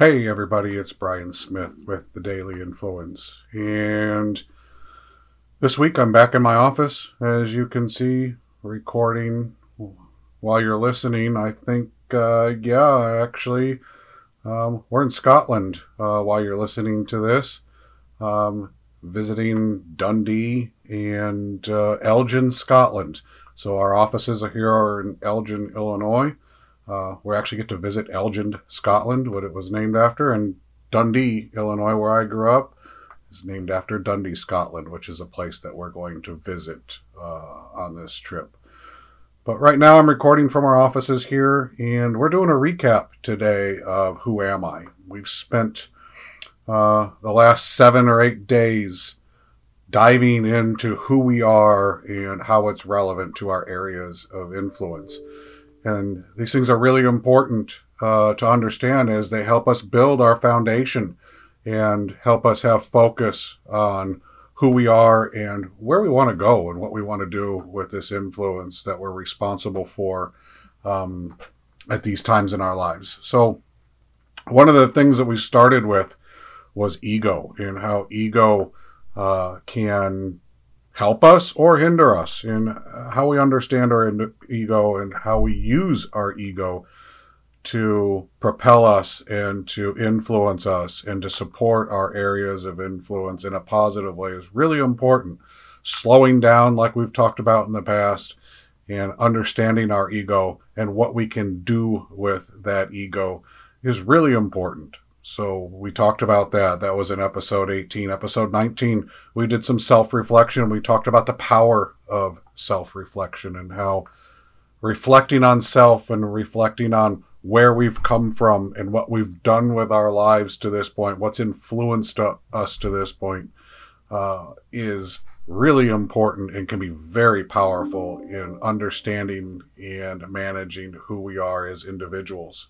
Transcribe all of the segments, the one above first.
Hey, everybody, it's Brian Smith with the Daily Influence. And this week I'm back in my office, as you can see, recording while you're listening. I think, uh, yeah, actually, um, we're in Scotland uh, while you're listening to this, um, visiting Dundee and uh, Elgin, Scotland. So our offices are here are in Elgin, Illinois. Uh, we actually get to visit Elgin, Scotland, what it was named after, and Dundee, Illinois, where I grew up, is named after Dundee, Scotland, which is a place that we're going to visit uh, on this trip. But right now, I'm recording from our offices here, and we're doing a recap today of Who Am I? We've spent uh, the last seven or eight days diving into who we are and how it's relevant to our areas of influence. And these things are really important uh, to understand as they help us build our foundation and help us have focus on who we are and where we want to go and what we want to do with this influence that we're responsible for um, at these times in our lives. So, one of the things that we started with was ego and how ego uh, can help us or hinder us in uh, how we understand our ego and how we use our ego to propel us and to influence us and to support our areas of influence in a positive way is really important. Slowing down, like we've talked about in the past, and understanding our ego and what we can do with that ego is really important. So we talked about that. That was in episode 18. Episode 19, we did some self reflection. We talked about the power of self reflection and how reflecting on self and reflecting on where we've come from and what we've done with our lives to this point, what's influenced us to this point, uh, is really important and can be very powerful in understanding and managing who we are as individuals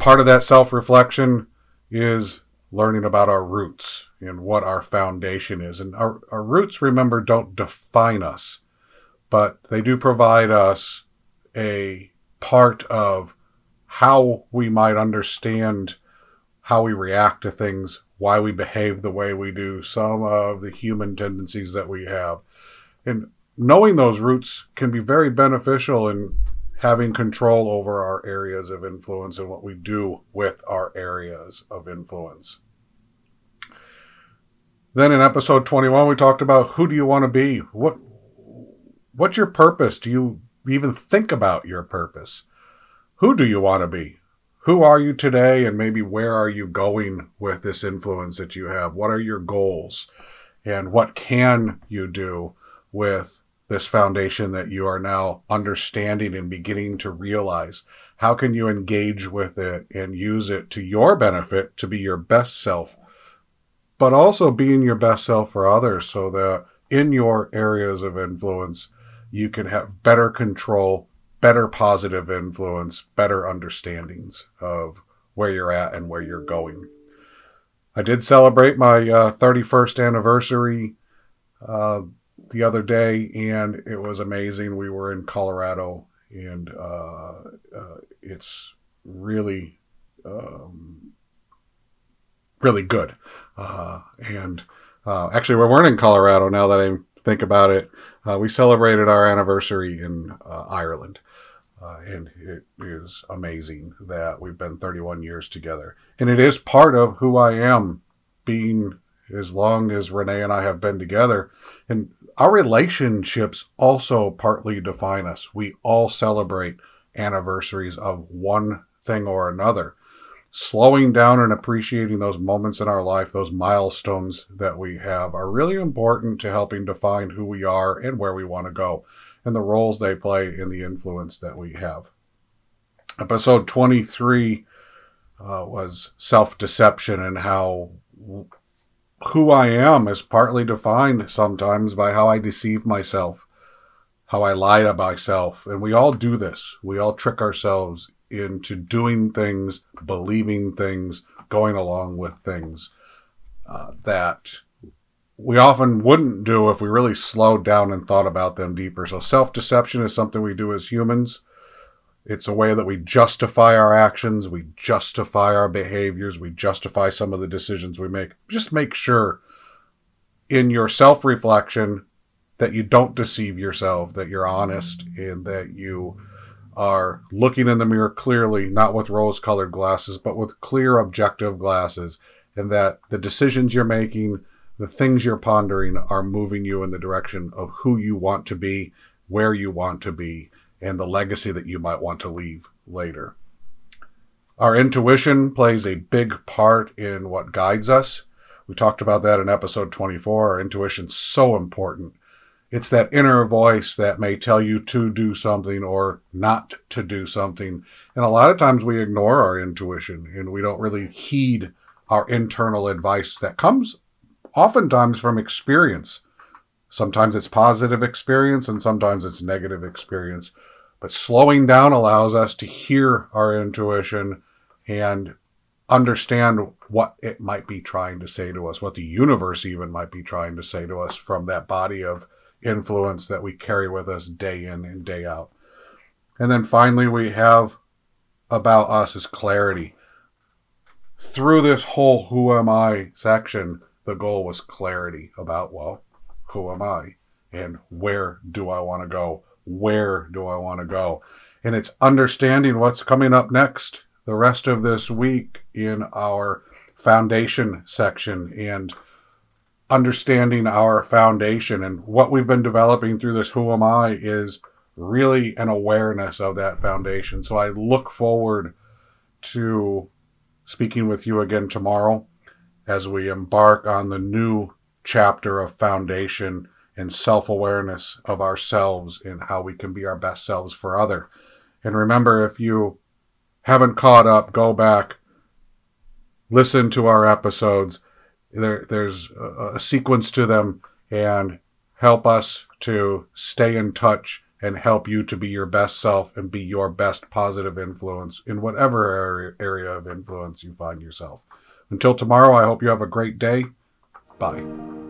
part of that self reflection is learning about our roots and what our foundation is. And our, our roots, remember, don't define us, but they do provide us a part of how we might understand how we react to things, why we behave the way we do, some of the human tendencies that we have. And knowing those roots can be very beneficial in having control over our areas of influence and what we do with our areas of influence. Then in episode 21 we talked about who do you want to be? What what's your purpose? Do you even think about your purpose? Who do you want to be? Who are you today and maybe where are you going with this influence that you have? What are your goals? And what can you do with this foundation that you are now understanding and beginning to realize. How can you engage with it and use it to your benefit to be your best self, but also being your best self for others so that in your areas of influence, you can have better control, better positive influence, better understandings of where you're at and where you're going. I did celebrate my uh, 31st anniversary uh, the other day, and it was amazing. We were in Colorado, and uh, uh, it's really, um, really good. Uh, and uh, actually, we weren't in Colorado now that I think about it. Uh, we celebrated our anniversary in uh, Ireland. and it is amazing that we've been 31 years together. And it is part of who I am, being as long as Renee and I have been together. And our relationships also partly define us. We all celebrate anniversaries of one thing or another. Slowing down and appreciating those moments in our life, those milestones that we have, are really important to helping define who we are and where we want to go, and the roles they play in the influence that we have. Episode 23 uh, was self deception and how who I am is partly defined sometimes by how I deceive myself, how I lie to myself. And we all do this. We all trick ourselves into doing things, believing things, going along with things uh, that we often wouldn't do if we really slowed down and thought about them deeper. So self deception is something we do as humans. It's a way that we justify our actions, we justify our behaviors, we justify some of the decisions we make. Just make sure in your self reflection that you don't deceive yourself, that you're honest, and that you are looking in the mirror clearly, not with rose colored glasses, but with clear objective glasses, and that the decisions you're making, the things you're pondering are moving you in the direction of who you want to be, where you want to be, and the legacy that you might want to leave later. Our intuition plays a big part in what guides us. We talked about that in episode 24. Our intuition's so important. It's that inner voice that may tell you to do something or not to do something. And a lot of times we ignore our intuition and we don't really heed our internal advice that comes oftentimes from experience. Sometimes it's positive experience and sometimes it's negative experience. But slowing down allows us to hear our intuition and understand what it might be trying to say to us, what the universe even might be trying to say to us from that body of influence that we carry with us day in and day out. And then finally, we have about us is clarity. Through this whole Who Am I section, the goal was clarity about, well, who am I? And where do I want to go? where do I want to go? And it's understanding what's coming up next the rest of this week in our foundation section and understanding our foundation and what we've been developing through this Who Am I is really an awareness of that foundation. So I look forward to speaking with you again tomorrow as we embark on the new chapter of foundation and self awareness of ourselves and how we can be our best selves for other. And remember, if you haven't caught up, go back, listen to our episodes. There, there's a, a sequence to them and help us to stay in touch and help you to be your best self and be your best positive influence in whatever area of influence you find yourself. Until tomorrow, I hope you have a great day. Bye.